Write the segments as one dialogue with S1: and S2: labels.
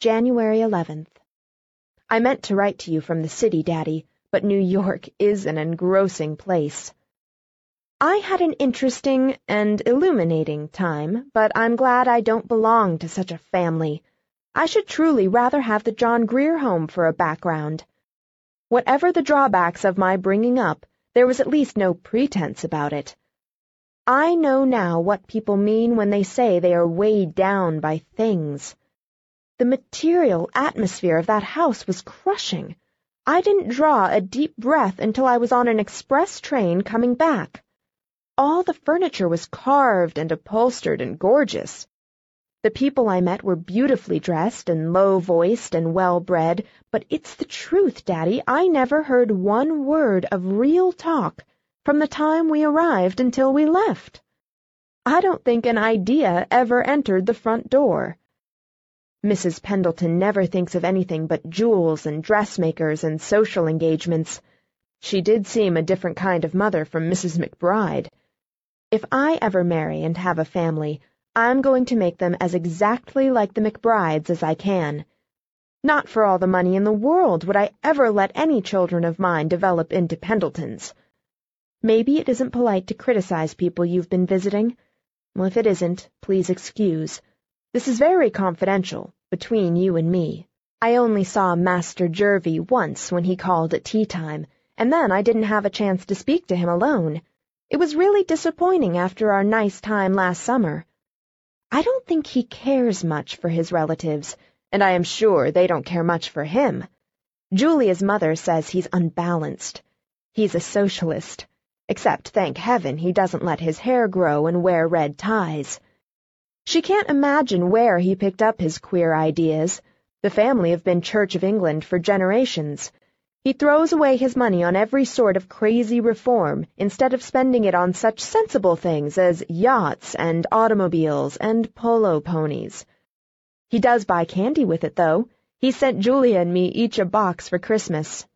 S1: January 11th. I meant to write to you from the city, Daddy, but New York is an engrossing place. I had an interesting and illuminating time, but I'm glad I don't belong to such a family. I should truly rather have the John Grier home for a background. Whatever the drawbacks of my bringing up, there was at least no pretense about it. I know now what people mean when they say they are weighed down by things. The material atmosphere of that house was crushing. I didn't draw a deep breath until I was on an express train coming back. All the furniture was carved and upholstered and gorgeous. The people I met were beautifully dressed and low-voiced and well-bred, but it's the truth, Daddy. I never heard one word of real talk from the time we arrived until we left. I don't think an idea ever entered the front door. Mrs. Pendleton never thinks of anything but jewels and dressmakers and social engagements. She did seem a different kind of mother from Mrs. McBride. If I ever marry and have a family, I'm going to make them as exactly like the McBrides as I can. Not for all the money in the world would I ever let any children of mine develop into Pendletons. Maybe it isn't polite to criticize people you've been visiting. Well, if it isn't, please excuse. This is very confidential, between you and me. I only saw Master Jervie once when he called at tea time, and then I didn't have a chance to speak to him alone. It was really disappointing after our nice time last summer. I don't think he cares much for his relatives, and I am sure they don't care much for him. Julia's mother says he's unbalanced. He's a socialist, except, thank heaven, he doesn't let his hair grow and wear red ties. She can't imagine where he picked up his queer ideas. The family have been Church of England for generations. He throws away his money on every sort of crazy reform instead of spending it on such sensible things as yachts and automobiles and polo ponies. He does buy candy with it, though. He sent Julia and me each a box for Christmas.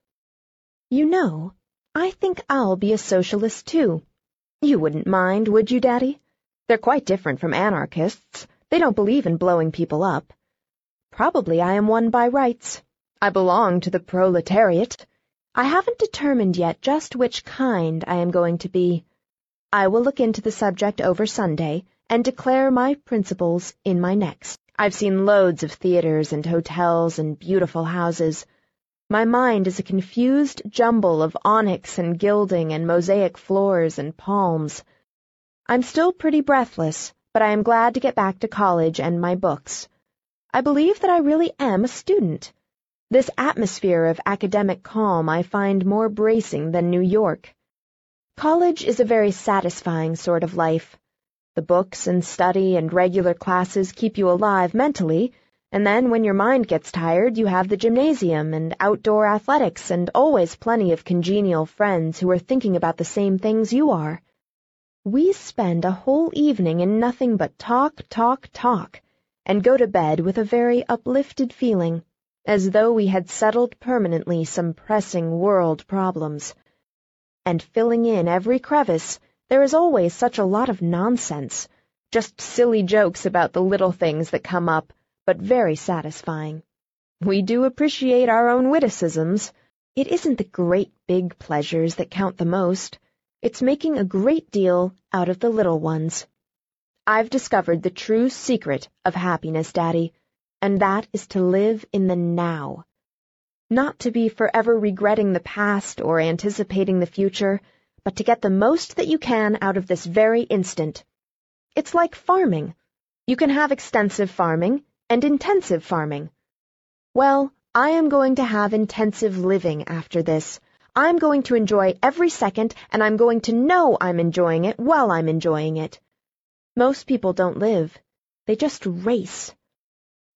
S1: You know, I think I'll be a socialist, too. You wouldn't mind, would you, Daddy? They're quite different from anarchists. They don't believe in blowing people up. Probably I am one by rights. I belong to the proletariat. I haven't determined yet just which kind I am going to be. I will look into the subject over Sunday and declare my principles in my next. I've seen loads of theaters and hotels and beautiful houses. My mind is a confused jumble of onyx and gilding and mosaic floors and palms. I'm still pretty breathless, but I am glad to get back to college and my books. I believe that I really am a student. This atmosphere of academic calm I find more bracing than New York. College is a very satisfying sort of life. The books and study and regular classes keep you alive mentally, and then when your mind gets tired, you have the gymnasium and outdoor athletics and always plenty of congenial friends who are thinking about the same things you are. We spend a whole evening in nothing but talk, talk, talk, and go to bed with a very uplifted feeling as though we had settled permanently some pressing world problems. And filling in every crevice, there is always such a lot of nonsense, just silly jokes about the little things that come up, but very satisfying. We do appreciate our own witticisms. It isn't the great big pleasures that count the most. It's making a great deal out of the little ones. I've discovered the true secret of happiness, Daddy and that is to live in the now. Not to be forever regretting the past or anticipating the future, but to get the most that you can out of this very instant. It's like farming. You can have extensive farming and intensive farming. Well, I am going to have intensive living after this. I'm going to enjoy every second, and I'm going to know I'm enjoying it while I'm enjoying it. Most people don't live. They just race.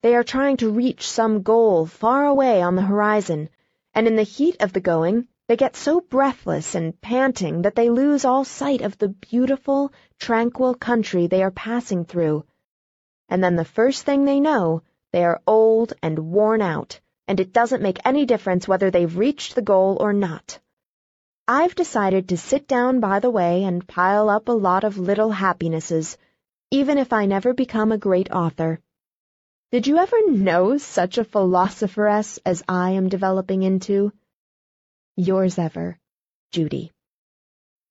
S1: They are trying to reach some goal far away on the horizon, and in the heat of the going, they get so breathless and panting that they lose all sight of the beautiful, tranquil country they are passing through. And then the first thing they know, they are old and worn out, and it doesn't make any difference whether they've reached the goal or not. I've decided to sit down by the way and pile up a lot of little happinesses, even if I never become a great author. Did you ever know such a philosopheress as I am developing into? Yours ever, Judy.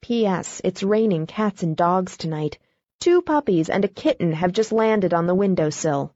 S1: P.S. It's raining cats and dogs tonight. Two puppies and a kitten have just landed on the windowsill.